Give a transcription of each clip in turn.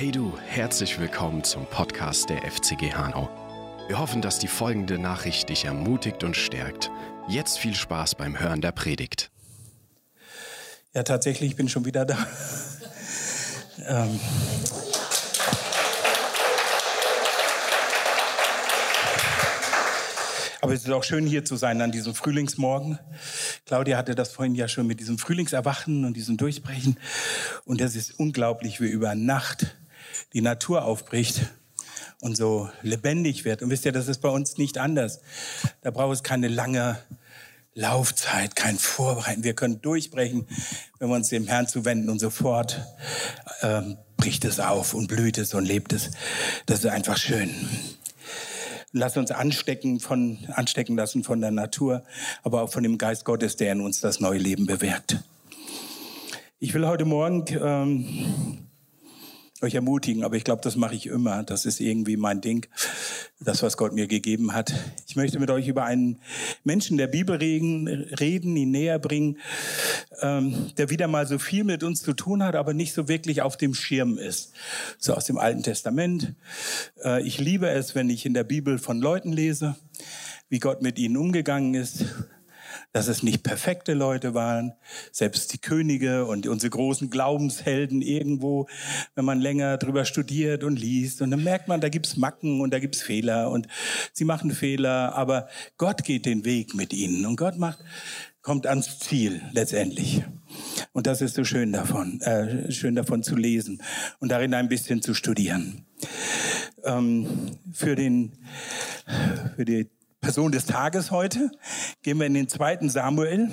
Hey du, herzlich willkommen zum Podcast der FCG Hanau. Wir hoffen, dass die folgende Nachricht dich ermutigt und stärkt. Jetzt viel Spaß beim Hören der Predigt. Ja, tatsächlich, ich bin schon wieder da. ähm. Aber es ist auch schön, hier zu sein an diesem Frühlingsmorgen. Claudia hatte das vorhin ja schon mit diesem Frühlingserwachen und diesem Durchbrechen. Und es ist unglaublich, wie über Nacht die Natur aufbricht und so lebendig wird. Und wisst ihr, das ist bei uns nicht anders. Da braucht es keine lange Laufzeit, kein Vorbereiten. Wir können durchbrechen, wenn wir uns dem Herrn zuwenden und sofort ähm, bricht es auf und blüht es und lebt es. Das ist einfach schön. Lass uns anstecken von, anstecken lassen von der Natur, aber auch von dem Geist Gottes, der in uns das neue Leben bewirkt. Ich will heute Morgen ähm, euch ermutigen, aber ich glaube, das mache ich immer. Das ist irgendwie mein Ding, das, was Gott mir gegeben hat. Ich möchte mit euch über einen Menschen der Bibel reden, reden ihn näher bringen, ähm, der wieder mal so viel mit uns zu tun hat, aber nicht so wirklich auf dem Schirm ist. So aus dem Alten Testament. Äh, ich liebe es, wenn ich in der Bibel von Leuten lese, wie Gott mit ihnen umgegangen ist, dass es nicht perfekte Leute waren. Selbst die Könige und unsere großen Glaubenshelden irgendwo, wenn man länger drüber studiert und liest. Und dann merkt man, da gibt's Macken und da gibt's Fehler und sie machen Fehler, aber Gott geht den Weg mit ihnen und Gott macht, kommt ans Ziel letztendlich. Und das ist so schön davon, äh, schön davon zu lesen und darin ein bisschen zu studieren. Ähm, für den, für die Person des Tages heute. Gehen wir in den zweiten Samuel,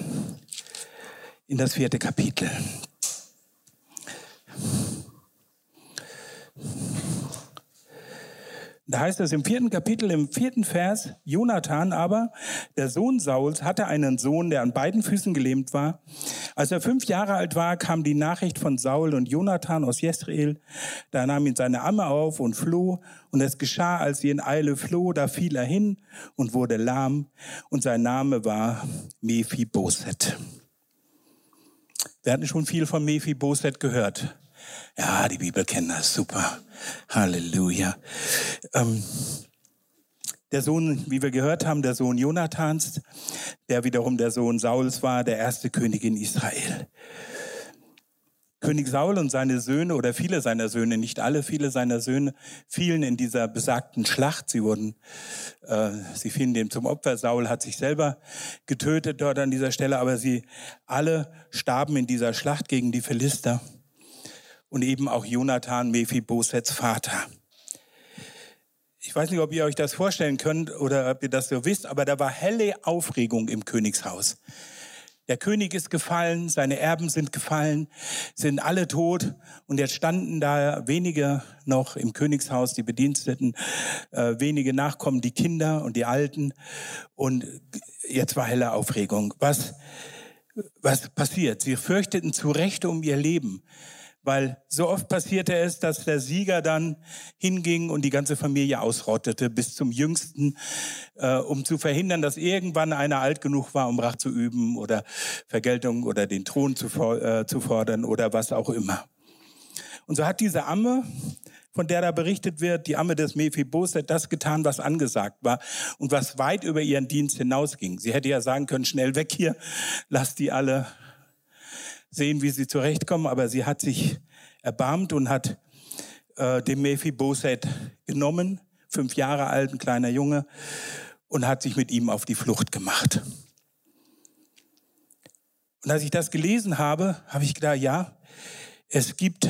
in das vierte Kapitel. Da heißt es im vierten Kapitel, im vierten Vers, Jonathan aber, der Sohn Sauls, hatte einen Sohn, der an beiden Füßen gelähmt war. Als er fünf Jahre alt war, kam die Nachricht von Saul und Jonathan aus Jesrael. Da nahm ihn seine Amme auf und floh. Und es geschah, als sie in Eile floh, da fiel er hin und wurde lahm. Und sein Name war Mephiboset. Wir hatten schon viel von Mephiboset gehört. Ja, die Bibel kennt das super. Halleluja. Ähm, der Sohn, wie wir gehört haben, der Sohn Jonathans, der wiederum der Sohn Sauls war, der erste König in Israel. König Saul und seine Söhne oder viele seiner Söhne, nicht alle, viele seiner Söhne fielen in dieser besagten Schlacht. Sie wurden, äh, sie fielen dem zum Opfer. Saul hat sich selber getötet dort an dieser Stelle, aber sie alle starben in dieser Schlacht gegen die Philister und eben auch Jonathan, Mephibosets Vater. Ich weiß nicht, ob ihr euch das vorstellen könnt oder ob ihr das so wisst, aber da war helle Aufregung im Königshaus. Der König ist gefallen, seine Erben sind gefallen, sind alle tot und jetzt standen da wenige noch im Königshaus, die Bediensteten, äh, wenige Nachkommen, die Kinder und die Alten und jetzt war helle Aufregung. Was, was passiert? Sie fürchteten zu Recht um ihr Leben. Weil so oft passierte es, dass der Sieger dann hinging und die ganze Familie ausrottete bis zum Jüngsten, äh, um zu verhindern, dass irgendwann einer alt genug war, um Rache zu üben oder Vergeltung oder den Thron zu, äh, zu fordern oder was auch immer. Und so hat diese Amme, von der da berichtet wird, die Amme des Mephiboset, das getan, was angesagt war und was weit über ihren Dienst hinausging. Sie hätte ja sagen können, schnell weg hier, lass die alle sehen, wie sie zurechtkommen, aber sie hat sich erbarmt und hat äh, den Mephiboset genommen, fünf Jahre alt, ein kleiner Junge, und hat sich mit ihm auf die Flucht gemacht. Und als ich das gelesen habe, habe ich gedacht, ja, es gibt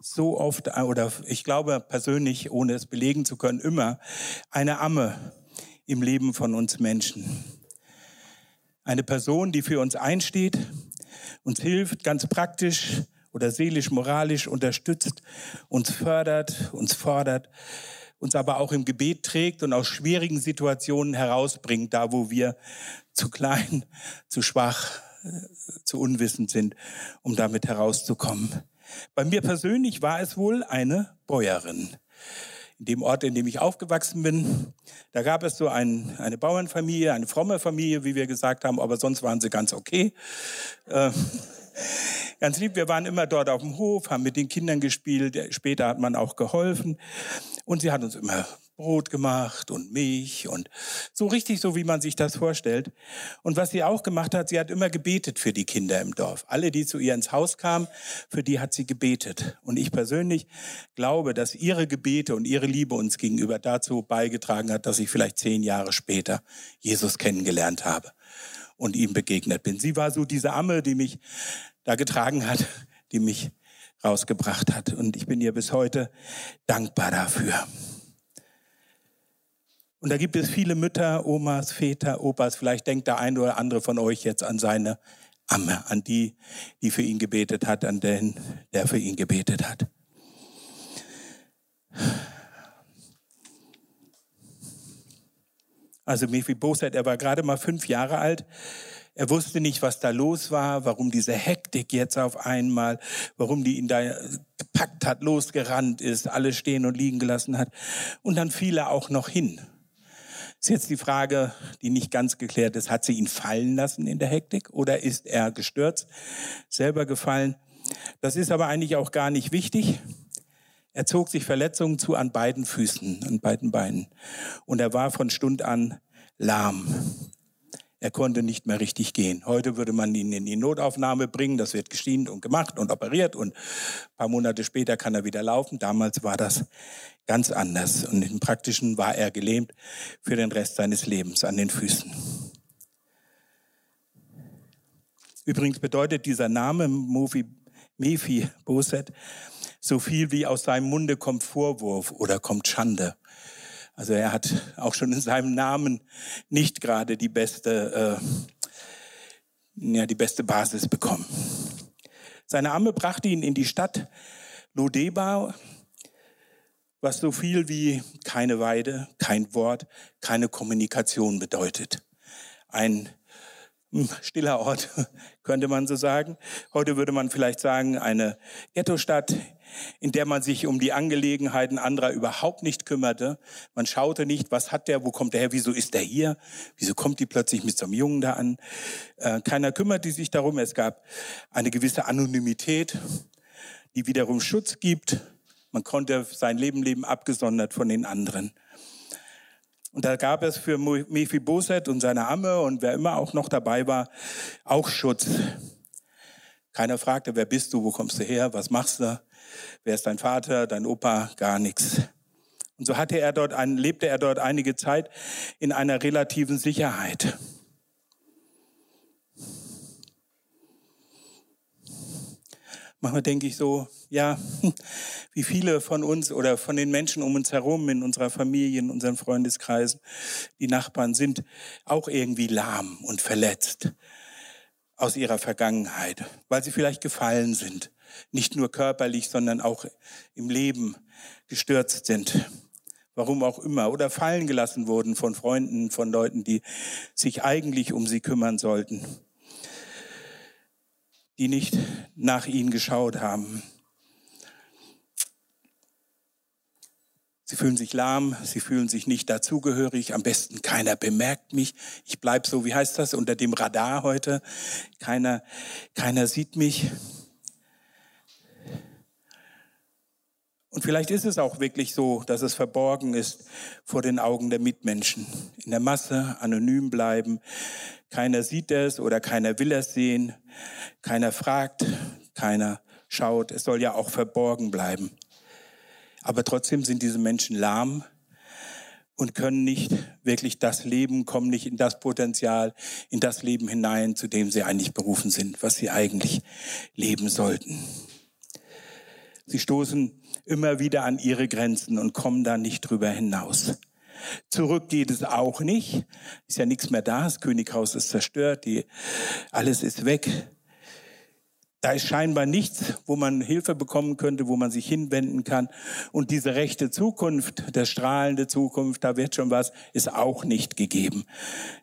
so oft, oder ich glaube persönlich, ohne es belegen zu können, immer eine Amme im Leben von uns Menschen. Eine Person, die für uns einsteht, uns hilft, ganz praktisch oder seelisch, moralisch unterstützt, uns fördert, uns fordert, uns aber auch im Gebet trägt und aus schwierigen Situationen herausbringt, da wo wir zu klein, zu schwach, zu unwissend sind, um damit herauszukommen. Bei mir persönlich war es wohl eine Bäuerin. In dem Ort, in dem ich aufgewachsen bin, da gab es so ein, eine Bauernfamilie, eine fromme Familie, wie wir gesagt haben, aber sonst waren sie ganz okay. Äh, Ganz lieb, wir waren immer dort auf dem Hof, haben mit den Kindern gespielt. Später hat man auch geholfen. Und sie hat uns immer Brot gemacht und Milch und so richtig so, wie man sich das vorstellt. Und was sie auch gemacht hat, sie hat immer gebetet für die Kinder im Dorf. Alle, die zu ihr ins Haus kamen, für die hat sie gebetet. Und ich persönlich glaube, dass ihre Gebete und ihre Liebe uns gegenüber dazu beigetragen hat, dass ich vielleicht zehn Jahre später Jesus kennengelernt habe und ihm begegnet bin. Sie war so diese Amme, die mich da getragen hat, die mich rausgebracht hat. Und ich bin ihr bis heute dankbar dafür. Und da gibt es viele Mütter, Omas, Väter, Opas. Vielleicht denkt der eine oder andere von euch jetzt an seine Amme, an die, die für ihn gebetet hat, an den, der für ihn gebetet hat. Also Mephibosheth, er war gerade mal fünf Jahre alt. Er wusste nicht, was da los war, warum diese Hektik jetzt auf einmal, warum die ihn da gepackt hat, losgerannt ist, alles stehen und liegen gelassen hat. Und dann fiel er auch noch hin. Ist jetzt die Frage, die nicht ganz geklärt ist, hat sie ihn fallen lassen in der Hektik oder ist er gestürzt, selber gefallen? Das ist aber eigentlich auch gar nicht wichtig. Er zog sich Verletzungen zu an beiden Füßen, an beiden Beinen. Und er war von Stund an lahm. Er konnte nicht mehr richtig gehen. Heute würde man ihn in die Notaufnahme bringen. Das wird geschieden und gemacht und operiert. Und ein paar Monate später kann er wieder laufen. Damals war das ganz anders. Und im Praktischen war er gelähmt für den Rest seines Lebens an den Füßen. Übrigens bedeutet dieser Name Mephi, Mephi Boset so viel wie aus seinem Munde kommt Vorwurf oder kommt Schande. Also er hat auch schon in seinem Namen nicht gerade die beste, äh, ja, die beste Basis bekommen. Seine Amme brachte ihn in die Stadt Lodeba, was so viel wie keine Weide, kein Wort, keine Kommunikation bedeutet. Ein hm, stiller Ort, könnte man so sagen. Heute würde man vielleicht sagen, eine Ghettostadt, in der man sich um die Angelegenheiten anderer überhaupt nicht kümmerte. Man schaute nicht, was hat der, wo kommt der her, wieso ist der hier, wieso kommt die plötzlich mit so einem Jungen da an. Äh, keiner kümmerte sich darum. Es gab eine gewisse Anonymität, die wiederum Schutz gibt. Man konnte sein Leben leben abgesondert von den anderen. Und da gab es für Mephibosheth und seine Amme und wer immer auch noch dabei war, auch Schutz. Keiner fragte, wer bist du, wo kommst du her, was machst du? Wer ist dein Vater, dein Opa? Gar nichts. Und so hatte er dort ein, lebte er dort einige Zeit in einer relativen Sicherheit. Manchmal denke ich so, ja, wie viele von uns oder von den Menschen um uns herum, in unserer Familie, in unseren Freundeskreisen, die Nachbarn sind auch irgendwie lahm und verletzt aus ihrer Vergangenheit, weil sie vielleicht gefallen sind, nicht nur körperlich, sondern auch im Leben gestürzt sind. Warum auch immer. Oder fallen gelassen wurden von Freunden, von Leuten, die sich eigentlich um sie kümmern sollten. Die nicht nach ihnen geschaut haben. Sie fühlen sich lahm, sie fühlen sich nicht dazugehörig. Am besten keiner bemerkt mich. Ich bleib so, wie heißt das, unter dem Radar heute. Keiner, keiner sieht mich. Und vielleicht ist es auch wirklich so, dass es verborgen ist vor den Augen der Mitmenschen. In der Masse anonym bleiben. Keiner sieht es oder keiner will es sehen. Keiner fragt, keiner schaut. Es soll ja auch verborgen bleiben. Aber trotzdem sind diese Menschen lahm und können nicht wirklich das Leben, kommen nicht in das Potenzial, in das Leben hinein, zu dem sie eigentlich berufen sind, was sie eigentlich leben sollten. Sie stoßen immer wieder an ihre Grenzen und kommen da nicht drüber hinaus. Zurück geht es auch nicht. Ist ja nichts mehr da. Das Könighaus ist zerstört. Die, alles ist weg. Da ist scheinbar nichts, wo man Hilfe bekommen könnte, wo man sich hinwenden kann. Und diese rechte Zukunft, der strahlende Zukunft, da wird schon was, ist auch nicht gegeben,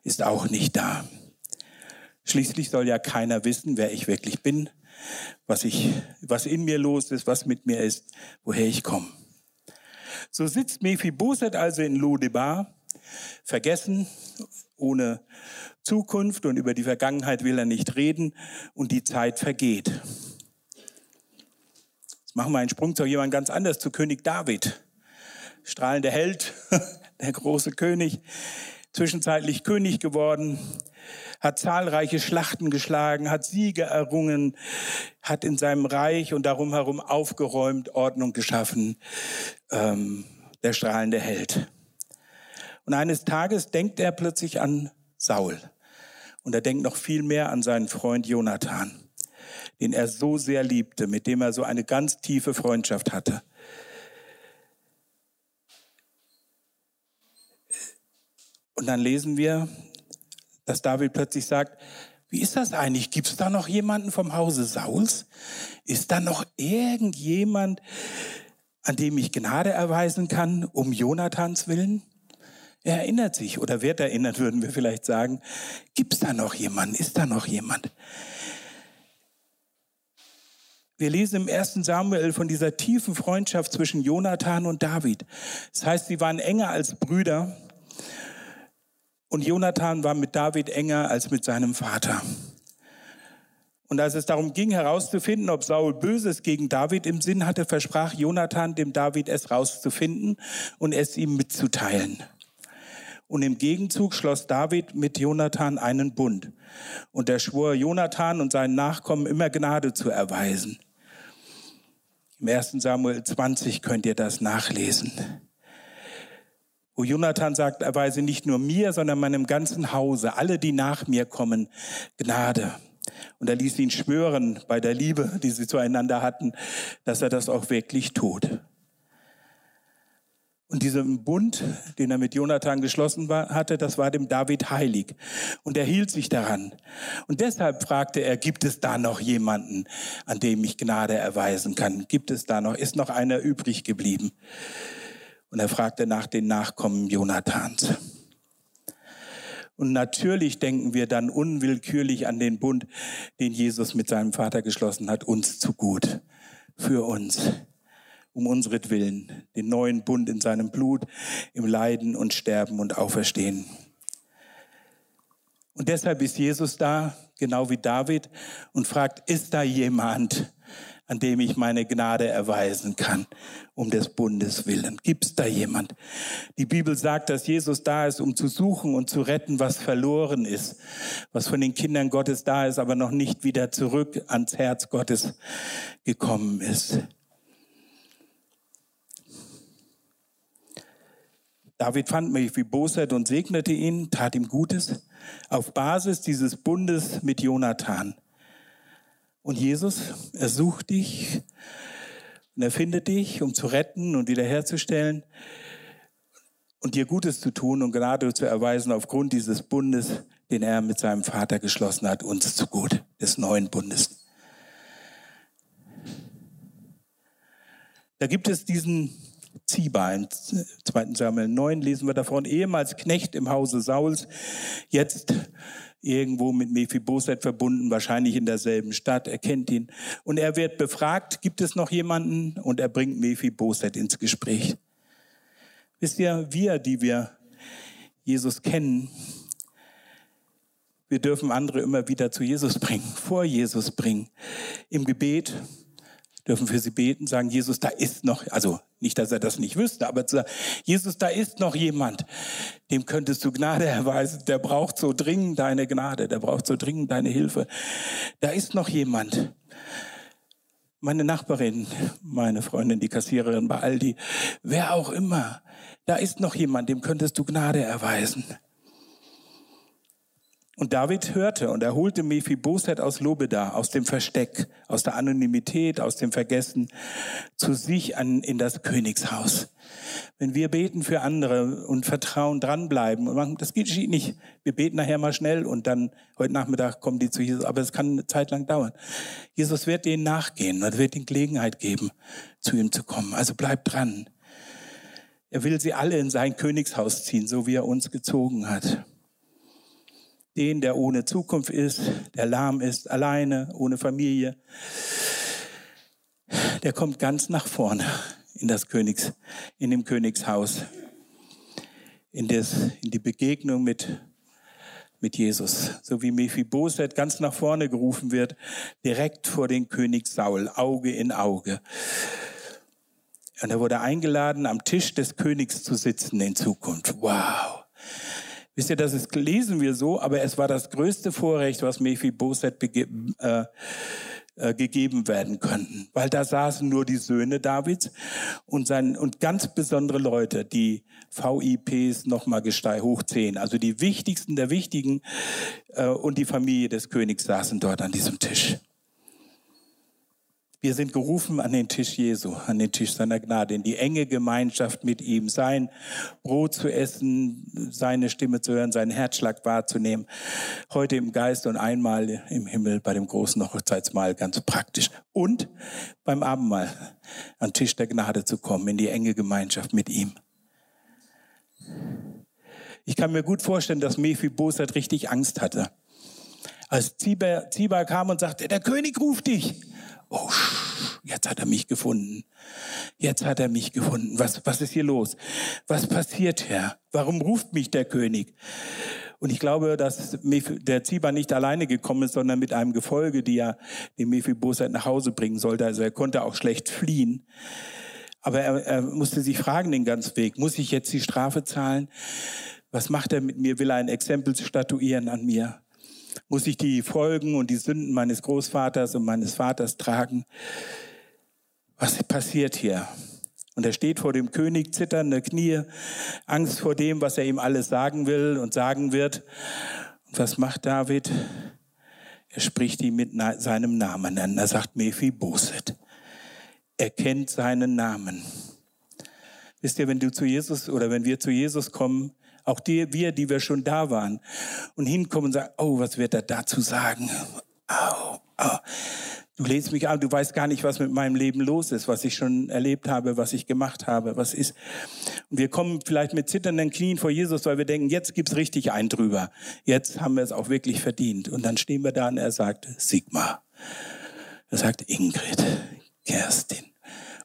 ist auch nicht da. Schließlich soll ja keiner wissen, wer ich wirklich bin was ich, was in mir los ist, was mit mir ist, woher ich komme. So sitzt Mephibosheth also in Lodebar, vergessen, ohne Zukunft und über die Vergangenheit will er nicht reden und die Zeit vergeht. Machen wir einen Sprung zu jemand ganz anders, zu König David. Strahlender Held, der große König, zwischenzeitlich König geworden, hat zahlreiche Schlachten geschlagen, hat Siege errungen, hat in seinem Reich und darum herum aufgeräumt, Ordnung geschaffen, ähm, der strahlende Held. Und eines Tages denkt er plötzlich an Saul. Und er denkt noch viel mehr an seinen Freund Jonathan, den er so sehr liebte, mit dem er so eine ganz tiefe Freundschaft hatte. Und dann lesen wir, dass David plötzlich sagt, wie ist das eigentlich? Gibt es da noch jemanden vom Hause Sauls? Ist da noch irgendjemand, an dem ich Gnade erweisen kann, um Jonathans willen? Er erinnert sich oder wird erinnert, würden wir vielleicht sagen. Gibt es da noch jemanden? Ist da noch jemand? Wir lesen im ersten Samuel von dieser tiefen Freundschaft zwischen Jonathan und David. Das heißt, sie waren enger als Brüder. Und Jonathan war mit David enger als mit seinem Vater. Und als es darum ging, herauszufinden, ob Saul Böses gegen David im Sinn hatte, versprach Jonathan dem David, es rauszufinden und es ihm mitzuteilen. Und im Gegenzug schloss David mit Jonathan einen Bund. Und er schwor Jonathan und seinen Nachkommen immer Gnade zu erweisen. Im 1. Samuel 20 könnt ihr das nachlesen wo Jonathan sagt, erweise nicht nur mir, sondern meinem ganzen Hause, alle, die nach mir kommen, Gnade. Und er ließ ihn schwören bei der Liebe, die sie zueinander hatten, dass er das auch wirklich tut. Und diesem Bund, den er mit Jonathan geschlossen war, hatte, das war dem David heilig. Und er hielt sich daran. Und deshalb fragte er, gibt es da noch jemanden, an dem ich Gnade erweisen kann? Gibt es da noch? Ist noch einer übrig geblieben? Und er fragte nach den Nachkommen Jonathans. Und natürlich denken wir dann unwillkürlich an den Bund, den Jesus mit seinem Vater geschlossen hat, uns zu gut, für uns, um unsretwillen, den neuen Bund in seinem Blut, im Leiden und Sterben und Auferstehen. Und deshalb ist Jesus da, genau wie David, und fragt, ist da jemand, an dem ich meine Gnade erweisen kann, um des Bundes willen. Gibt es da jemand? Die Bibel sagt, dass Jesus da ist, um zu suchen und zu retten, was verloren ist, was von den Kindern Gottes da ist, aber noch nicht wieder zurück ans Herz Gottes gekommen ist. David fand mich wie Bosheit und segnete ihn, tat ihm Gutes, auf Basis dieses Bundes mit Jonathan. Und Jesus, er sucht dich und er findet dich, um zu retten und wiederherzustellen und dir Gutes zu tun und Gnade zu erweisen aufgrund dieses Bundes, den er mit seinem Vater geschlossen hat, uns zu gut, des neuen Bundes. Da gibt es diesen Ziba. In 2. Samuel 9 lesen wir davon, ehemals Knecht im Hause Sauls, jetzt irgendwo mit Mephibosheth verbunden, wahrscheinlich in derselben Stadt. Er kennt ihn. Und er wird befragt, gibt es noch jemanden? Und er bringt Mephibosheth ins Gespräch. Wisst ihr, wir, die wir Jesus kennen, wir dürfen andere immer wieder zu Jesus bringen, vor Jesus bringen. Im Gebet, dürfen für sie beten, sagen, Jesus, da ist noch, also nicht, dass er das nicht wüsste, aber zu sagen, Jesus, da ist noch jemand, dem könntest du Gnade erweisen, der braucht so dringend deine Gnade, der braucht so dringend deine Hilfe. Da ist noch jemand. Meine Nachbarin, meine Freundin, die Kassiererin bei Aldi, wer auch immer, da ist noch jemand, dem könntest du Gnade erweisen. Und David hörte und er holte Mephibosheth aus Lobeda, aus dem Versteck, aus der Anonymität, aus dem Vergessen, zu sich an, in das Königshaus. Wenn wir beten für andere und Vertrauen dranbleiben und machen, das geschieht nicht. Wir beten nachher mal schnell und dann heute Nachmittag kommen die zu Jesus, aber es kann eine Zeit lang dauern. Jesus wird denen nachgehen und wird ihnen Gelegenheit geben, zu ihm zu kommen. Also bleibt dran. Er will sie alle in sein Königshaus ziehen, so wie er uns gezogen hat den, der ohne Zukunft ist, der lahm ist, alleine, ohne Familie. Der kommt ganz nach vorne in das Königs, in dem Königshaus, in, das, in die Begegnung mit mit Jesus, so wie Mephibosheth ganz nach vorne gerufen wird, direkt vor den König Saul, Auge in Auge. Und er wurde eingeladen, am Tisch des Königs zu sitzen in Zukunft. Wow. Wisst ihr, das ist, lesen wir so, aber es war das größte Vorrecht, was Mephibosheth äh, äh, gegeben werden könnten. Weil da saßen nur die Söhne Davids und, sein, und ganz besondere Leute, die VIPs nochmal hoch zehn. Also die wichtigsten der Wichtigen äh, und die Familie des Königs saßen dort an diesem Tisch. Wir sind gerufen an den Tisch Jesu, an den Tisch seiner Gnade, in die enge Gemeinschaft mit ihm, sein Brot zu essen, seine Stimme zu hören, seinen Herzschlag wahrzunehmen. Heute im Geist und einmal im Himmel bei dem großen Hochzeitsmahl ganz praktisch. Und beim Abendmahl an den Tisch der Gnade zu kommen, in die enge Gemeinschaft mit ihm. Ich kann mir gut vorstellen, dass Mephibosheth richtig Angst hatte. Als Ziba, Ziba kam und sagte, der König ruft dich oh, jetzt hat er mich gefunden. Jetzt hat er mich gefunden. Was, was ist hier los? Was passiert, Herr? Warum ruft mich der König? Und ich glaube, dass der Ziba nicht alleine gekommen ist, sondern mit einem Gefolge, die er den Mephibosheth nach Hause bringen sollte. Also er konnte auch schlecht fliehen. Aber er, er musste sich fragen den ganzen Weg, muss ich jetzt die Strafe zahlen? Was macht er mit mir? Will er ein Exempel statuieren an mir? Muss ich die Folgen und die Sünden meines Großvaters und meines Vaters tragen. Was passiert hier? Und er steht vor dem König, zitternde Knie, Angst vor dem, was er ihm alles sagen will und sagen wird. Und was macht David? Er spricht ihn mit seinem Namen an. Er sagt Mephiboset. Er kennt seinen Namen. Wisst ihr, wenn du zu Jesus oder wenn wir zu Jesus kommen, auch die, wir, die wir schon da waren. Und hinkommen und sagen, oh, was wird er dazu sagen? Au, au. Du lädst mich an, du weißt gar nicht, was mit meinem Leben los ist, was ich schon erlebt habe, was ich gemacht habe, was ist. Und wir kommen vielleicht mit zitternden Knien vor Jesus, weil wir denken, jetzt gibt's richtig einen drüber. Jetzt haben wir es auch wirklich verdient. Und dann stehen wir da und er sagt, Sigmar. Er sagt Ingrid, Kerstin.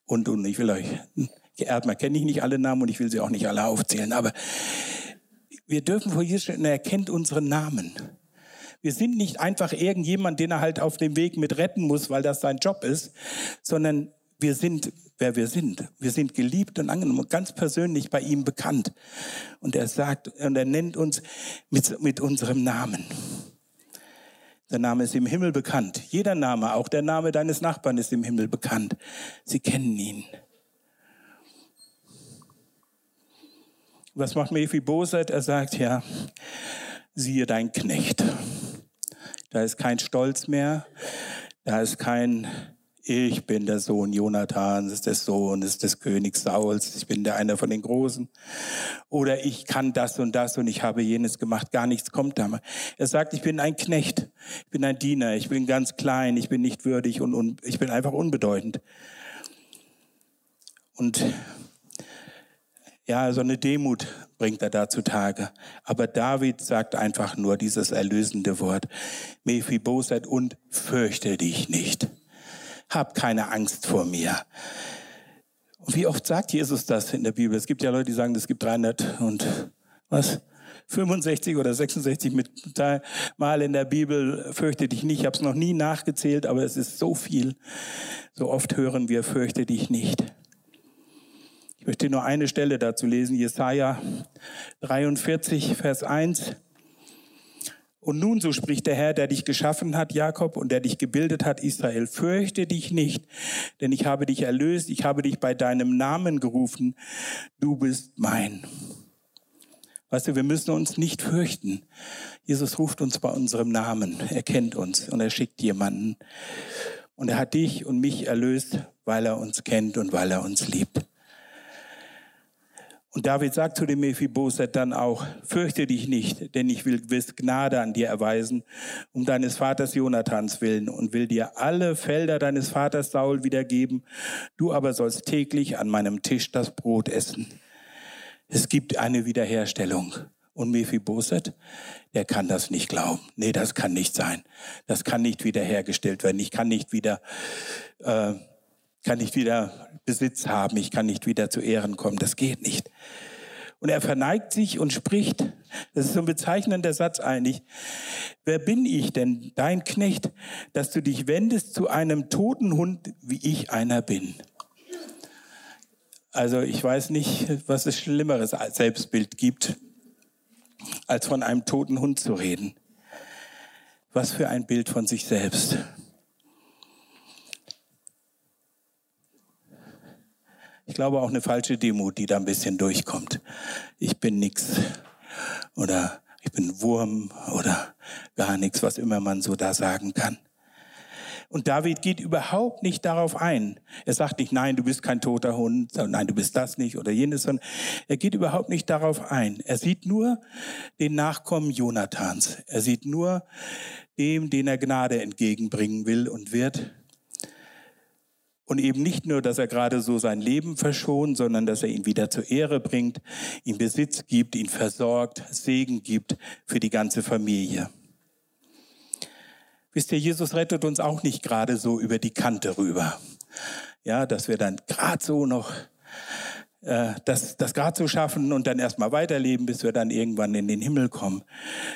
Und, und ich will euch, erstmal kenne ich nicht alle Namen und ich will sie auch nicht alle aufzählen, aber wir dürfen vor Jesus stehen, er kennt unseren Namen. Wir sind nicht einfach irgendjemand, den er halt auf dem Weg mit retten muss, weil das sein Job ist, sondern wir sind, wer wir sind. Wir sind geliebt und angenommen und ganz persönlich bei ihm bekannt. Und er sagt, und er nennt uns mit, mit unserem Namen. Der Name ist im Himmel bekannt. Jeder Name, auch der Name deines Nachbarn ist im Himmel bekannt. Sie kennen ihn. Was macht Mephibosheth? Er sagt, ja, siehe dein Knecht. Da ist kein Stolz mehr. Da ist kein, ich bin der Sohn Jonathans, des Sohnes des Königs Sauls, ich bin der einer von den Großen. Oder ich kann das und das und ich habe jenes gemacht. Gar nichts kommt da. Er sagt, ich bin ein Knecht, ich bin ein Diener, ich bin ganz klein, ich bin nicht würdig und, und ich bin einfach unbedeutend. Und ja, so eine Demut bringt er da zutage. Aber David sagt einfach nur dieses erlösende Wort. Mephibosheth und fürchte dich nicht. Hab keine Angst vor mir. Und wie oft sagt Jesus das in der Bibel? Es gibt ja Leute, die sagen, es gibt 300 und was? 65 oder 66 mit Mal in der Bibel, fürchte dich nicht. Ich habe es noch nie nachgezählt, aber es ist so viel. So oft hören wir, fürchte dich nicht. Ich möchte nur eine Stelle dazu lesen, Jesaja 43, Vers 1. Und nun, so spricht der Herr, der dich geschaffen hat, Jakob, und der dich gebildet hat, Israel, fürchte dich nicht, denn ich habe dich erlöst, ich habe dich bei deinem Namen gerufen, du bist mein. Weißt du, wir müssen uns nicht fürchten. Jesus ruft uns bei unserem Namen, er kennt uns und er schickt jemanden. Und er hat dich und mich erlöst, weil er uns kennt und weil er uns liebt. Und David sagt zu dem Mephibosheth dann auch, fürchte dich nicht, denn ich will gewiss Gnade an dir erweisen, um deines Vaters Jonathans willen und will dir alle Felder deines Vaters Saul wiedergeben. Du aber sollst täglich an meinem Tisch das Brot essen. Es gibt eine Wiederherstellung. Und Mephibosheth, der kann das nicht glauben. Nee, das kann nicht sein. Das kann nicht wiederhergestellt werden. Ich kann nicht wieder, äh, kann nicht wieder Besitz haben, ich kann nicht wieder zu Ehren kommen, das geht nicht. Und er verneigt sich und spricht Das ist so ein bezeichnender Satz eigentlich. Wer bin ich denn, dein Knecht, dass du dich wendest zu einem toten Hund, wie ich einer bin? Also ich weiß nicht, was es Schlimmeres als Selbstbild gibt, als von einem toten Hund zu reden. Was für ein Bild von sich selbst. Ich glaube auch eine falsche Demut, die da ein bisschen durchkommt. Ich bin nix oder ich bin Wurm oder gar nichts, was immer man so da sagen kann. Und David geht überhaupt nicht darauf ein. Er sagt nicht, nein, du bist kein toter Hund, nein, du bist das nicht oder jenes, sondern er geht überhaupt nicht darauf ein. Er sieht nur den Nachkommen Jonathans. Er sieht nur dem, den er Gnade entgegenbringen will und wird. Und eben nicht nur, dass er gerade so sein Leben verschont, sondern dass er ihn wieder zur Ehre bringt, ihm Besitz gibt, ihn versorgt, Segen gibt für die ganze Familie. Wisst ihr, Jesus rettet uns auch nicht gerade so über die Kante rüber. Ja, dass wir dann gerade so noch äh, das, das gerade so schaffen und dann erstmal weiterleben, bis wir dann irgendwann in den Himmel kommen.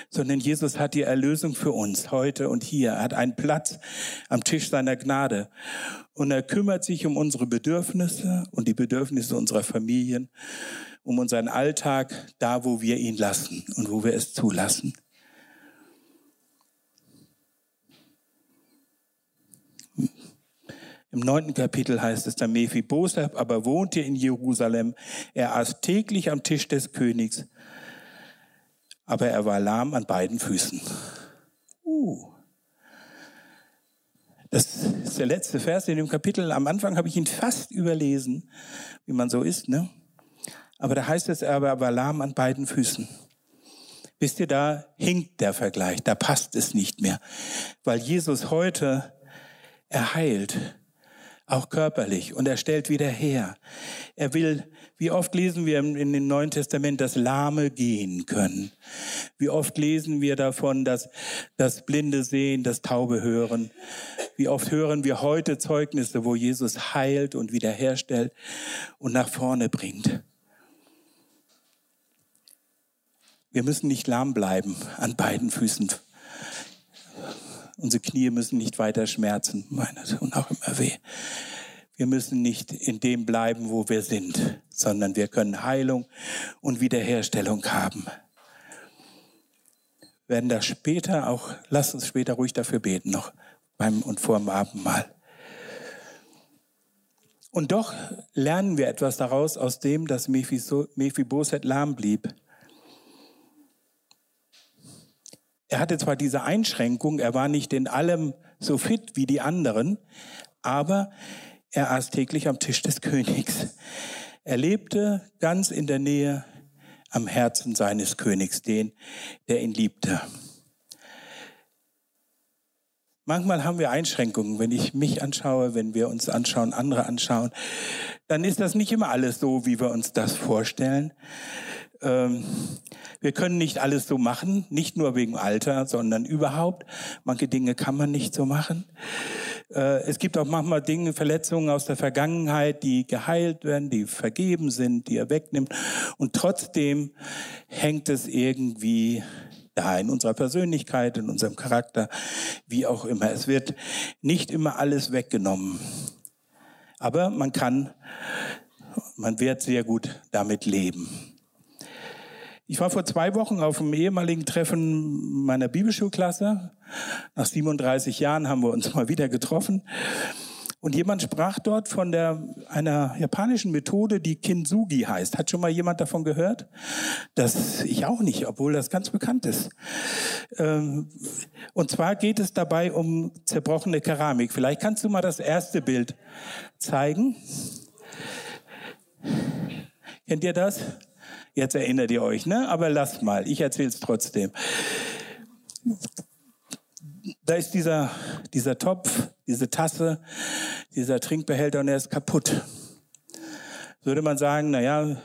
Sondern Jesus hat die Erlösung für uns heute und hier. Er hat einen Platz am Tisch seiner Gnade. Und er kümmert sich um unsere Bedürfnisse und die Bedürfnisse unserer Familien, um unseren Alltag, da wo wir ihn lassen und wo wir es zulassen. Im neunten Kapitel heißt es dann, Mephibosheth aber wohnte in Jerusalem. Er aß täglich am Tisch des Königs, aber er war lahm an beiden Füßen. Uh. Das ist der letzte Vers in dem Kapitel. Am Anfang habe ich ihn fast überlesen, wie man so ist, ne? Aber da heißt es, er war lahm an beiden Füßen. Wisst ihr, da hinkt der Vergleich, da passt es nicht mehr. Weil Jesus heute erheilt auch körperlich, und er stellt wieder her. Er will, wie oft lesen wir in dem Neuen Testament, dass Lahme gehen können. Wie oft lesen wir davon, dass das Blinde sehen, das Taube hören. Wie oft hören wir heute Zeugnisse, wo Jesus heilt und wiederherstellt und nach vorne bringt. Wir müssen nicht lahm bleiben an beiden Füßen. Unsere Knie müssen nicht weiter schmerzen, meine, und auch immer weh. Wir müssen nicht in dem bleiben, wo wir sind, sondern wir können Heilung und Wiederherstellung haben. Wir werden da später auch, lasst uns später ruhig dafür beten, noch beim und vor dem Abendmahl. Und doch lernen wir etwas daraus aus dem, dass Mephibosheth lahm blieb. Er hatte zwar diese Einschränkung, er war nicht in allem so fit wie die anderen, aber er aß täglich am Tisch des Königs. Er lebte ganz in der Nähe am Herzen seines Königs, den, der ihn liebte. Manchmal haben wir Einschränkungen, wenn ich mich anschaue, wenn wir uns anschauen, andere anschauen, dann ist das nicht immer alles so, wie wir uns das vorstellen. Ähm, wir können nicht alles so machen, nicht nur wegen Alter, sondern überhaupt. Manche Dinge kann man nicht so machen. Äh, es gibt auch manchmal Dinge, Verletzungen aus der Vergangenheit, die geheilt werden, die vergeben sind, die er wegnimmt. Und trotzdem hängt es irgendwie da in unserer Persönlichkeit, in unserem Charakter, wie auch immer. Es wird nicht immer alles weggenommen. Aber man kann, man wird sehr gut damit leben. Ich war vor zwei Wochen auf einem ehemaligen Treffen meiner Bibelschulklasse. Nach 37 Jahren haben wir uns mal wieder getroffen. Und jemand sprach dort von der, einer japanischen Methode, die Kintsugi heißt. Hat schon mal jemand davon gehört? Das ich auch nicht, obwohl das ganz bekannt ist. Ähm, und zwar geht es dabei um zerbrochene Keramik. Vielleicht kannst du mal das erste Bild zeigen. Kennt ihr das? Jetzt erinnert ihr euch, ne? Aber lasst mal, ich erzähle es trotzdem. Da ist dieser, dieser Topf, diese Tasse, dieser Trinkbehälter und er ist kaputt. Würde man sagen, na ja,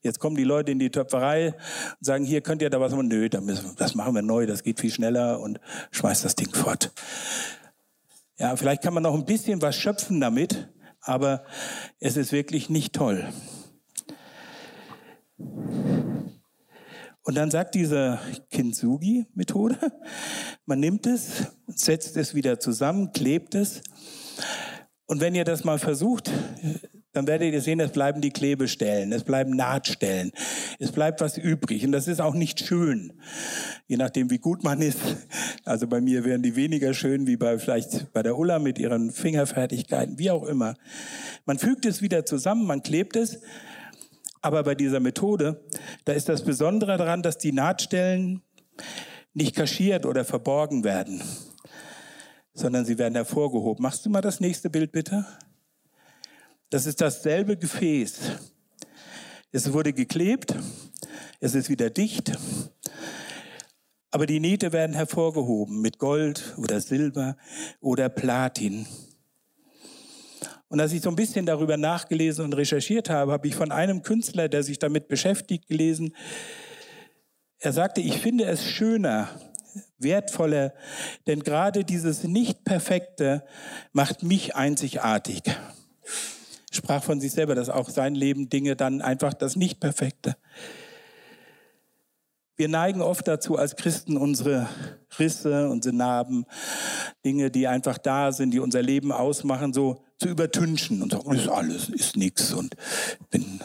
jetzt kommen die Leute in die Töpferei und sagen, hier könnt ihr da was machen. Nö, das machen wir neu, das geht viel schneller und schmeißt das Ding fort. Ja, vielleicht kann man noch ein bisschen was schöpfen damit, aber es ist wirklich nicht toll. Und dann sagt diese Kintsugi-Methode, man nimmt es, setzt es wieder zusammen, klebt es. Und wenn ihr das mal versucht, dann werdet ihr sehen, es bleiben die Klebestellen, es bleiben Nahtstellen, es bleibt was übrig. Und das ist auch nicht schön, je nachdem, wie gut man ist. Also bei mir wären die weniger schön wie bei vielleicht bei der Ulla mit ihren Fingerfertigkeiten, wie auch immer. Man fügt es wieder zusammen, man klebt es. Aber bei dieser Methode, da ist das Besondere daran, dass die Nahtstellen nicht kaschiert oder verborgen werden, sondern sie werden hervorgehoben. Machst du mal das nächste Bild bitte? Das ist dasselbe Gefäß. Es wurde geklebt, es ist wieder dicht, aber die Nähte werden hervorgehoben mit Gold oder Silber oder Platin. Und als ich so ein bisschen darüber nachgelesen und recherchiert habe, habe ich von einem Künstler, der sich damit beschäftigt, gelesen, er sagte, ich finde es schöner, wertvoller, denn gerade dieses Nicht-Perfekte macht mich einzigartig. Sprach von sich selber, dass auch sein Leben Dinge dann einfach das Nicht-Perfekte. Wir neigen oft dazu, als Christen unsere Risse, unsere Narben, Dinge, die einfach da sind, die unser Leben ausmachen, so zu übertünchen und sagen, ist alles, ist nichts und bin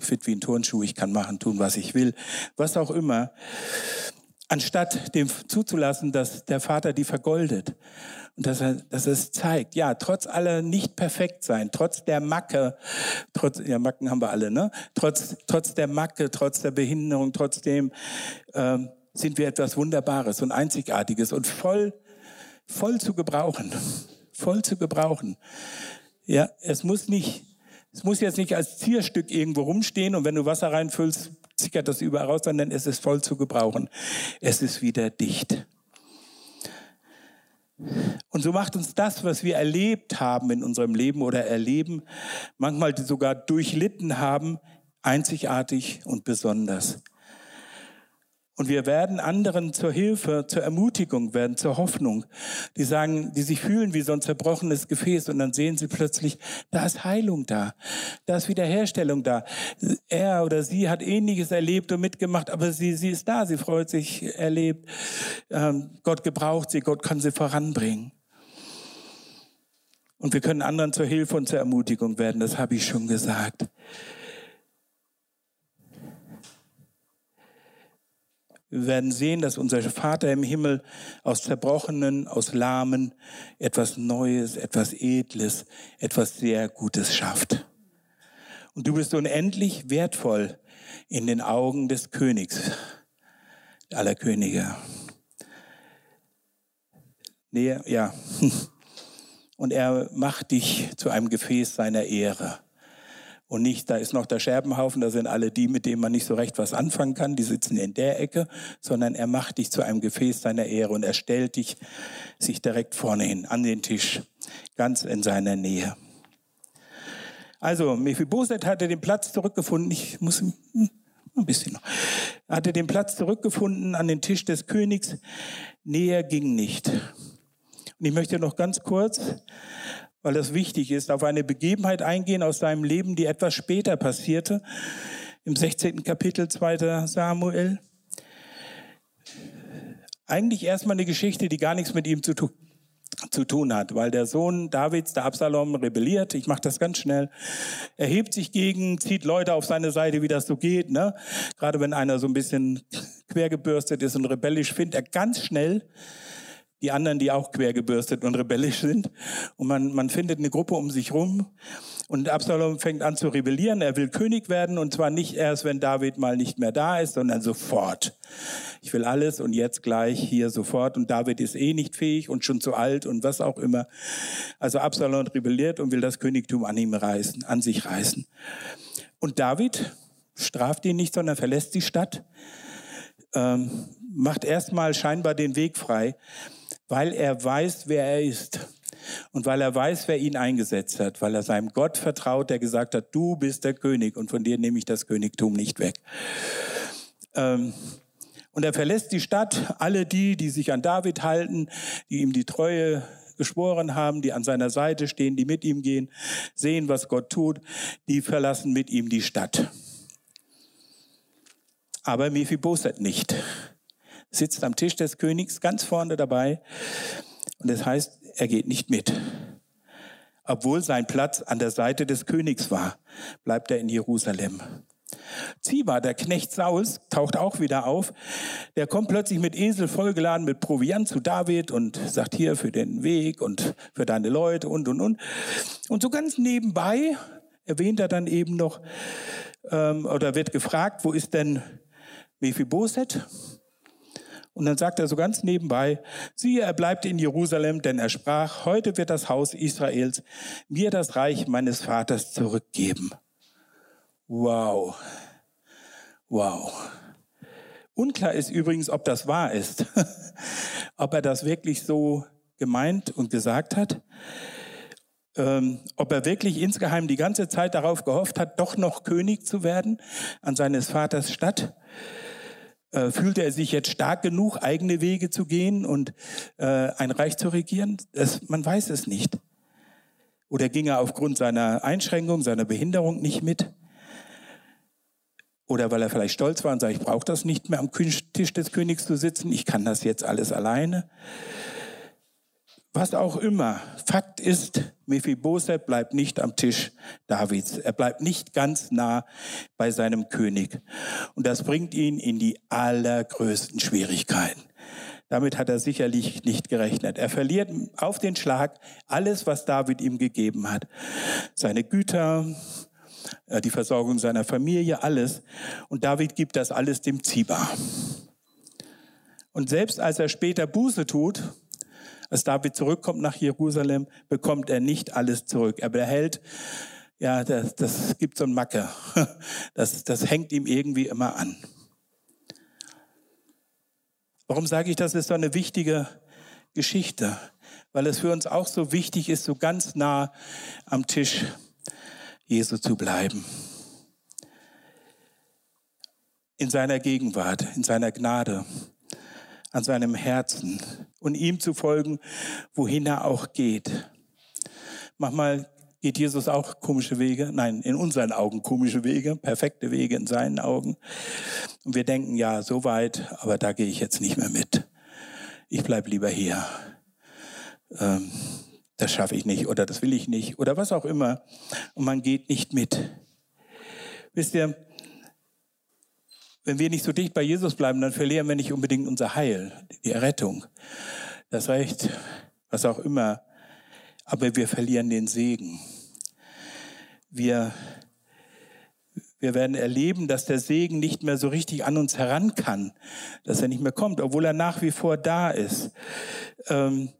fit wie ein Turnschuh, ich kann machen, tun, was ich will, was auch immer. Anstatt dem zuzulassen, dass der Vater die vergoldet und dass er, dass er es zeigt, ja, trotz aller nicht perfekt sein, trotz der Macke, trotz, ja, Macken haben wir alle, ne? Trotz, trotz der Macke, trotz der Behinderung, trotzdem ähm, sind wir etwas Wunderbares und Einzigartiges und voll, voll zu gebrauchen, voll zu gebrauchen. Ja, es muss nicht, es muss jetzt nicht als Zierstück irgendwo rumstehen und wenn du Wasser reinfüllst, sickert das überall raus, sondern es ist voll zu gebrauchen. Es ist wieder dicht. Und so macht uns das, was wir erlebt haben in unserem Leben oder erleben, manchmal sogar durchlitten haben, einzigartig und besonders. Und wir werden anderen zur Hilfe, zur Ermutigung werden, zur Hoffnung. Die sagen, die sich fühlen wie so ein zerbrochenes Gefäß und dann sehen sie plötzlich, da ist Heilung da, da ist Wiederherstellung da. Er oder sie hat Ähnliches erlebt und mitgemacht, aber sie, sie ist da, sie freut sich, erlebt. Ähm, Gott gebraucht sie, Gott kann sie voranbringen. Und wir können anderen zur Hilfe und zur Ermutigung werden, das habe ich schon gesagt. Wir werden sehen, dass unser Vater im Himmel aus Zerbrochenen, aus Lahmen etwas Neues, etwas Edles, etwas sehr Gutes schafft. Und du bist unendlich wertvoll in den Augen des Königs, aller Könige. Nee, ja. Und er macht dich zu einem Gefäß seiner Ehre und nicht, da ist noch der Scherbenhaufen, da sind alle die, mit denen man nicht so recht was anfangen kann, die sitzen in der Ecke, sondern er macht dich zu einem Gefäß seiner Ehre und er stellt dich sich direkt vorne hin, an den Tisch, ganz in seiner Nähe. Also, Mephibosheth hatte den Platz zurückgefunden, ich muss hm, ein bisschen noch, hatte den Platz zurückgefunden an den Tisch des Königs, näher ging nicht. Und ich möchte noch ganz kurz weil das wichtig ist, auf eine Begebenheit eingehen aus seinem Leben, die etwas später passierte, im 16. Kapitel 2. Samuel. Eigentlich erstmal eine Geschichte, die gar nichts mit ihm zu tun zu tun hat, weil der Sohn Davids, der Absalom, rebelliert. Ich mache das ganz schnell. Er hebt sich gegen, zieht Leute auf seine Seite, wie das so geht. Ne? Gerade wenn einer so ein bisschen quergebürstet ist und rebellisch, findet er ganz schnell die anderen, die auch quergebürstet und rebellisch sind. Und man, man findet eine Gruppe um sich rum. Und Absalom fängt an zu rebellieren. Er will König werden und zwar nicht erst, wenn David mal nicht mehr da ist, sondern sofort. Ich will alles und jetzt gleich hier sofort. Und David ist eh nicht fähig und schon zu alt und was auch immer. Also Absalom rebelliert und will das Königtum an ihm reißen, an sich reißen. Und David straft ihn nicht, sondern verlässt die Stadt, ähm, macht erstmal scheinbar den Weg frei weil er weiß, wer er ist. Und weil er weiß, wer ihn eingesetzt hat, weil er seinem Gott vertraut, der gesagt hat, du bist der König und von dir nehme ich das Königtum nicht weg. Ähm, und er verlässt die Stadt, alle die, die sich an David halten, die ihm die Treue geschworen haben, die an seiner Seite stehen, die mit ihm gehen, sehen, was Gott tut, die verlassen mit ihm die Stadt. Aber Mephibosheth nicht. Sitzt am Tisch des Königs ganz vorne dabei und das heißt, er geht nicht mit. Obwohl sein Platz an der Seite des Königs war, bleibt er in Jerusalem. Ziba, der Knecht Sauls, taucht auch wieder auf. Der kommt plötzlich mit Esel vollgeladen mit Proviant zu David und sagt hier für den Weg und für deine Leute und, und, und. Und so ganz nebenbei erwähnt er dann eben noch, ähm, oder wird gefragt, wo ist denn Mephibosheth? Und dann sagt er so ganz nebenbei, siehe, er bleibt in Jerusalem, denn er sprach, heute wird das Haus Israels mir das Reich meines Vaters zurückgeben. Wow. Wow. Unklar ist übrigens, ob das wahr ist. ob er das wirklich so gemeint und gesagt hat. Ähm, ob er wirklich insgeheim die ganze Zeit darauf gehofft hat, doch noch König zu werden an seines Vaters Stadt. Äh, fühlte er sich jetzt stark genug, eigene Wege zu gehen und äh, ein Reich zu regieren? Das, man weiß es nicht. Oder ging er aufgrund seiner Einschränkung, seiner Behinderung nicht mit? Oder weil er vielleicht stolz war und sagt, ich brauche das nicht mehr am Tisch des Königs zu sitzen, ich kann das jetzt alles alleine. Was auch immer. Fakt ist, Mephibosheth bleibt nicht am Tisch Davids. Er bleibt nicht ganz nah bei seinem König. Und das bringt ihn in die allergrößten Schwierigkeiten. Damit hat er sicherlich nicht gerechnet. Er verliert auf den Schlag alles, was David ihm gegeben hat. Seine Güter, äh, die Versorgung seiner Familie, alles. Und David gibt das alles dem Ziba. Und selbst als er später Buße tut, als David zurückkommt nach Jerusalem, bekommt er nicht alles zurück. Er behält, ja, das, das gibt so ein Macke. Das, das hängt ihm irgendwie immer an. Warum sage ich, das ist so eine wichtige Geschichte? Weil es für uns auch so wichtig ist, so ganz nah am Tisch Jesu zu bleiben. In seiner Gegenwart, in seiner Gnade, an seinem Herzen und ihm zu folgen, wohin er auch geht. Manchmal geht Jesus auch komische Wege, nein, in unseren Augen komische Wege, perfekte Wege in seinen Augen. Und wir denken, ja, so weit, aber da gehe ich jetzt nicht mehr mit. Ich bleibe lieber hier. Ähm, das schaffe ich nicht oder das will ich nicht oder was auch immer. Und man geht nicht mit. Wisst ihr, wenn wir nicht so dicht bei Jesus bleiben, dann verlieren wir nicht unbedingt unser Heil, die Errettung, das Recht, was auch immer. Aber wir verlieren den Segen. Wir, wir werden erleben, dass der Segen nicht mehr so richtig an uns heran kann, dass er nicht mehr kommt, obwohl er nach wie vor da ist. Ähm,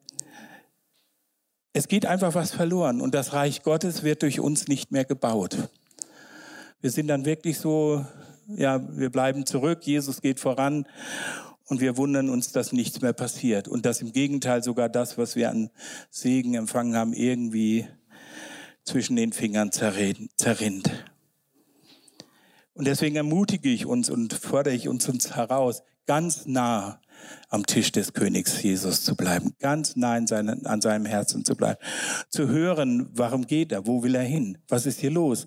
es geht einfach was verloren und das Reich Gottes wird durch uns nicht mehr gebaut. Wir sind dann wirklich so, ja, wir bleiben zurück, Jesus geht voran und wir wundern uns, dass nichts mehr passiert und dass im Gegenteil sogar das, was wir an Segen empfangen haben, irgendwie zwischen den Fingern zerrinnt. Und deswegen ermutige ich uns und fordere ich uns, uns heraus, ganz nah am Tisch des Königs Jesus zu bleiben, ganz nah seinen, an seinem Herzen zu bleiben, zu hören, warum geht er, wo will er hin, was ist hier los,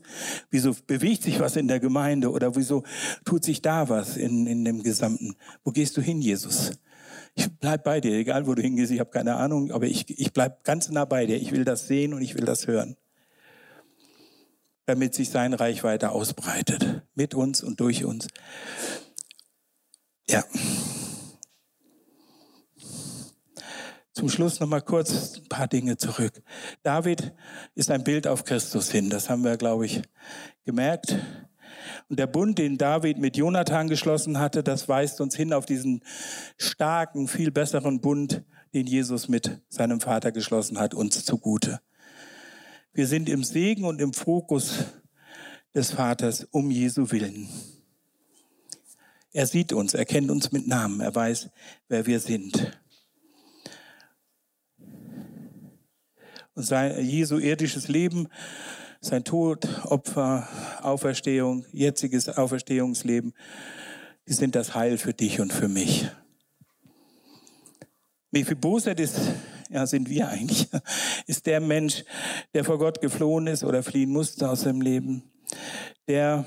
wieso bewegt sich was in der Gemeinde oder wieso tut sich da was in, in dem Gesamten, wo gehst du hin, Jesus? Ich bleib bei dir, egal wo du hingehst, ich habe keine Ahnung, aber ich, ich bleib ganz nah bei dir, ich will das sehen und ich will das hören damit sich sein Reich weiter ausbreitet, mit uns und durch uns. Ja. Zum Schluss noch mal kurz ein paar Dinge zurück. David ist ein Bild auf Christus hin. Das haben wir, glaube ich, gemerkt. Und der Bund, den David mit Jonathan geschlossen hatte, das weist uns hin auf diesen starken, viel besseren Bund, den Jesus mit seinem Vater geschlossen hat, uns zugute. Wir sind im Segen und im Fokus des Vaters um Jesu Willen. Er sieht uns, er kennt uns mit Namen, er weiß, wer wir sind. Sein Jesu irdisches Leben, sein Tod, Opfer, Auferstehung, jetziges Auferstehungsleben, die sind das Heil für dich und für mich. Mephibosheth ist, ja, sind wir eigentlich, ist der Mensch, der vor Gott geflohen ist oder fliehen musste aus seinem Leben, der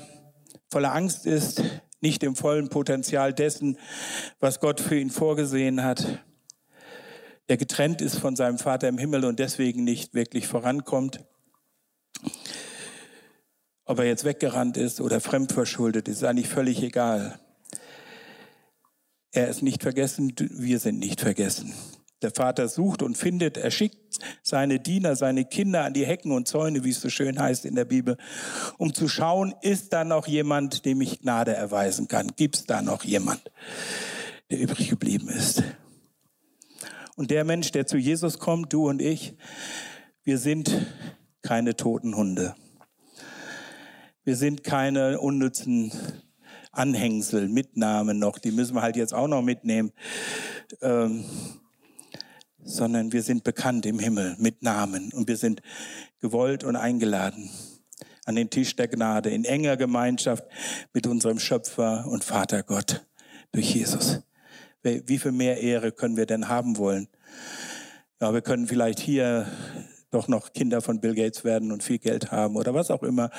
voller Angst ist, nicht im vollen Potenzial dessen, was Gott für ihn vorgesehen hat, der getrennt ist von seinem Vater im Himmel und deswegen nicht wirklich vorankommt. Ob er jetzt weggerannt ist oder fremdverschuldet, ist eigentlich völlig egal. Er ist nicht vergessen, wir sind nicht vergessen. Der Vater sucht und findet, er schickt seine Diener, seine Kinder an die Hecken und Zäune, wie es so schön heißt in der Bibel, um zu schauen, ist da noch jemand, dem ich Gnade erweisen kann? Gibt es da noch jemand, der übrig geblieben ist? Und der Mensch, der zu Jesus kommt, du und ich, wir sind keine toten Hunde. Wir sind keine unnützen Anhängsel, Mitnahmen noch, die müssen wir halt jetzt auch noch mitnehmen. Ähm, sondern wir sind bekannt im Himmel mit Namen und wir sind gewollt und eingeladen an den Tisch der Gnade in enger Gemeinschaft mit unserem Schöpfer und Vater Gott durch Jesus. Wie viel mehr Ehre können wir denn haben wollen? Ja, wir können vielleicht hier doch noch Kinder von Bill Gates werden und viel Geld haben oder was auch immer.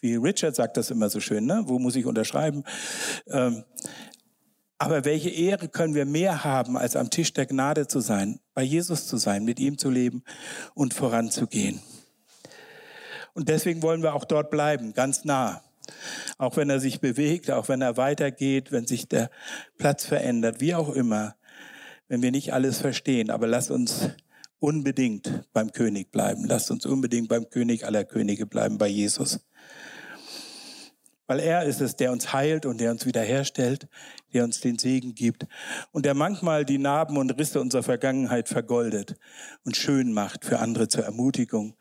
Wie Richard sagt das immer so schön, ne? wo muss ich unterschreiben? Ähm, aber welche Ehre können wir mehr haben, als am Tisch der Gnade zu sein, bei Jesus zu sein, mit ihm zu leben und voranzugehen? Und deswegen wollen wir auch dort bleiben, ganz nah. Auch wenn er sich bewegt, auch wenn er weitergeht, wenn sich der Platz verändert, wie auch immer, wenn wir nicht alles verstehen. Aber lass uns unbedingt beim König bleiben. Lasst uns unbedingt beim König aller Könige bleiben, bei Jesus. Weil er ist es, der uns heilt und der uns wiederherstellt, der uns den Segen gibt und der manchmal die Narben und Risse unserer Vergangenheit vergoldet und schön macht für andere zur Ermutigung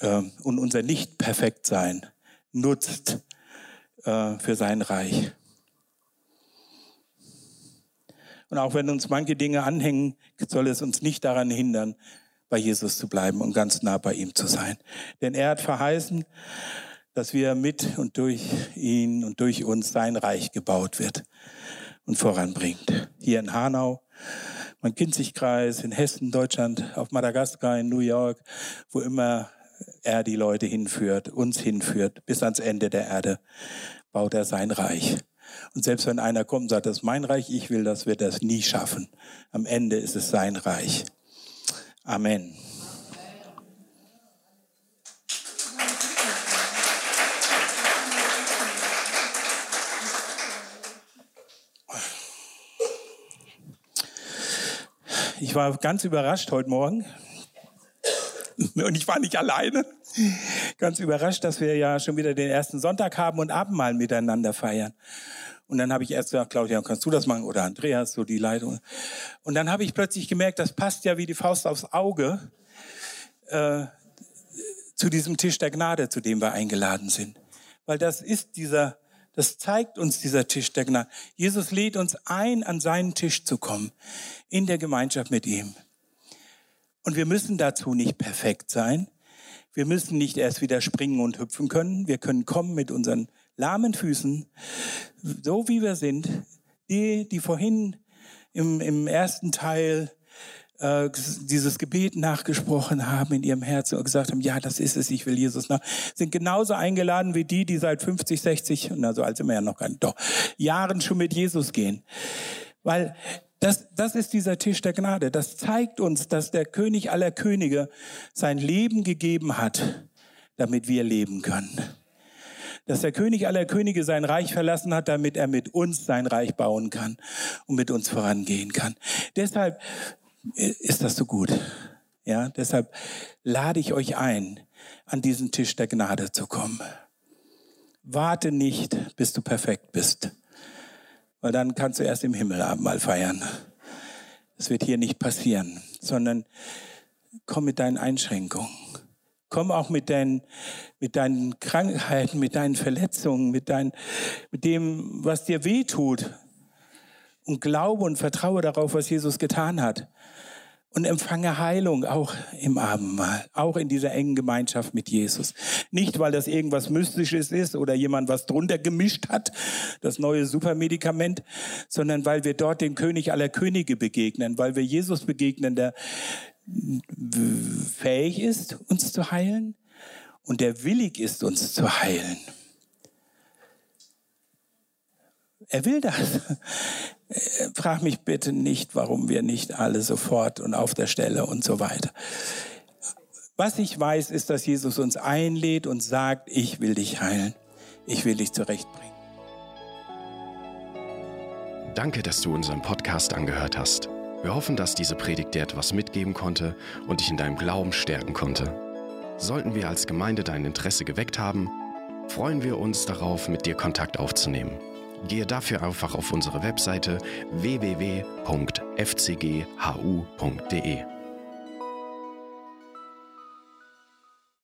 äh, und unser Nicht-Perfektsein nutzt äh, für sein Reich. Und auch wenn uns manche Dinge anhängen, soll es uns nicht daran hindern, bei Jesus zu bleiben und ganz nah bei ihm zu sein. Denn er hat verheißen, dass wir mit und durch ihn und durch uns sein Reich gebaut wird und voranbringt. Hier in Hanau, mein Kinzigkreis, in Hessen, Deutschland, auf Madagaskar, in New York, wo immer er die Leute hinführt, uns hinführt, bis ans Ende der Erde, baut er sein Reich. Und selbst wenn einer kommt und sagt, das ist mein Reich, ich will das, wird das nie schaffen. Am Ende ist es sein Reich. Amen. Ich war ganz überrascht heute Morgen. Und ich war nicht alleine. Ganz überrascht, dass wir ja schon wieder den ersten Sonntag haben und Abendmahl miteinander feiern. Und dann habe ich erst gesagt, Claudia, kannst du das machen? Oder Andreas, so die Leitung. Und dann habe ich plötzlich gemerkt, das passt ja wie die Faust aufs Auge äh, zu diesem Tisch der Gnade, zu dem wir eingeladen sind. Weil das ist dieser das zeigt uns dieser Tisch der Gnade. Jesus lädt uns ein, an seinen Tisch zu kommen, in der Gemeinschaft mit ihm. Und wir müssen dazu nicht perfekt sein. Wir müssen nicht erst wieder springen und hüpfen können. Wir können kommen mit unseren lahmen Füßen, so wie wir sind. Die, die vorhin im, im ersten Teil äh, dieses Gebet nachgesprochen haben in ihrem Herzen und gesagt haben, ja, das ist es, ich will Jesus nach, sind genauso eingeladen wie die, die seit 50, 60, na so alt sind wir ja noch gar nicht, doch, Jahren schon mit Jesus gehen. Weil das, das ist dieser Tisch der Gnade. Das zeigt uns, dass der König aller Könige sein Leben gegeben hat, damit wir leben können. Dass der König aller Könige sein Reich verlassen hat, damit er mit uns sein Reich bauen kann und mit uns vorangehen kann. Deshalb ist das so gut. Ja, deshalb lade ich euch ein, an diesen Tisch der Gnade zu kommen. Warte nicht, bis du perfekt bist, weil dann kannst du erst im Himmel Abendmahl feiern. Das wird hier nicht passieren, sondern komm mit deinen Einschränkungen. Komm auch mit deinen, mit deinen Krankheiten, mit deinen Verletzungen, mit, dein, mit dem, was dir weh tut. Und glaube und vertraue darauf, was Jesus getan hat und empfange Heilung auch im Abendmahl, auch in dieser engen Gemeinschaft mit Jesus. Nicht, weil das irgendwas Mystisches ist oder jemand was drunter gemischt hat, das neue Supermedikament, sondern weil wir dort dem König aller Könige begegnen, weil wir Jesus begegnen, der fähig ist, uns zu heilen und der willig ist, uns zu heilen. Er will das. Frag mich bitte nicht, warum wir nicht alle sofort und auf der Stelle und so weiter. Was ich weiß, ist, dass Jesus uns einlädt und sagt, ich will dich heilen. Ich will dich zurechtbringen. Danke, dass du unseren Podcast angehört hast. Wir hoffen, dass diese Predigt dir etwas mitgeben konnte und dich in deinem Glauben stärken konnte. Sollten wir als Gemeinde dein Interesse geweckt haben, freuen wir uns darauf, mit dir Kontakt aufzunehmen. Gehe dafür einfach auf unsere Webseite www.fcghu.de.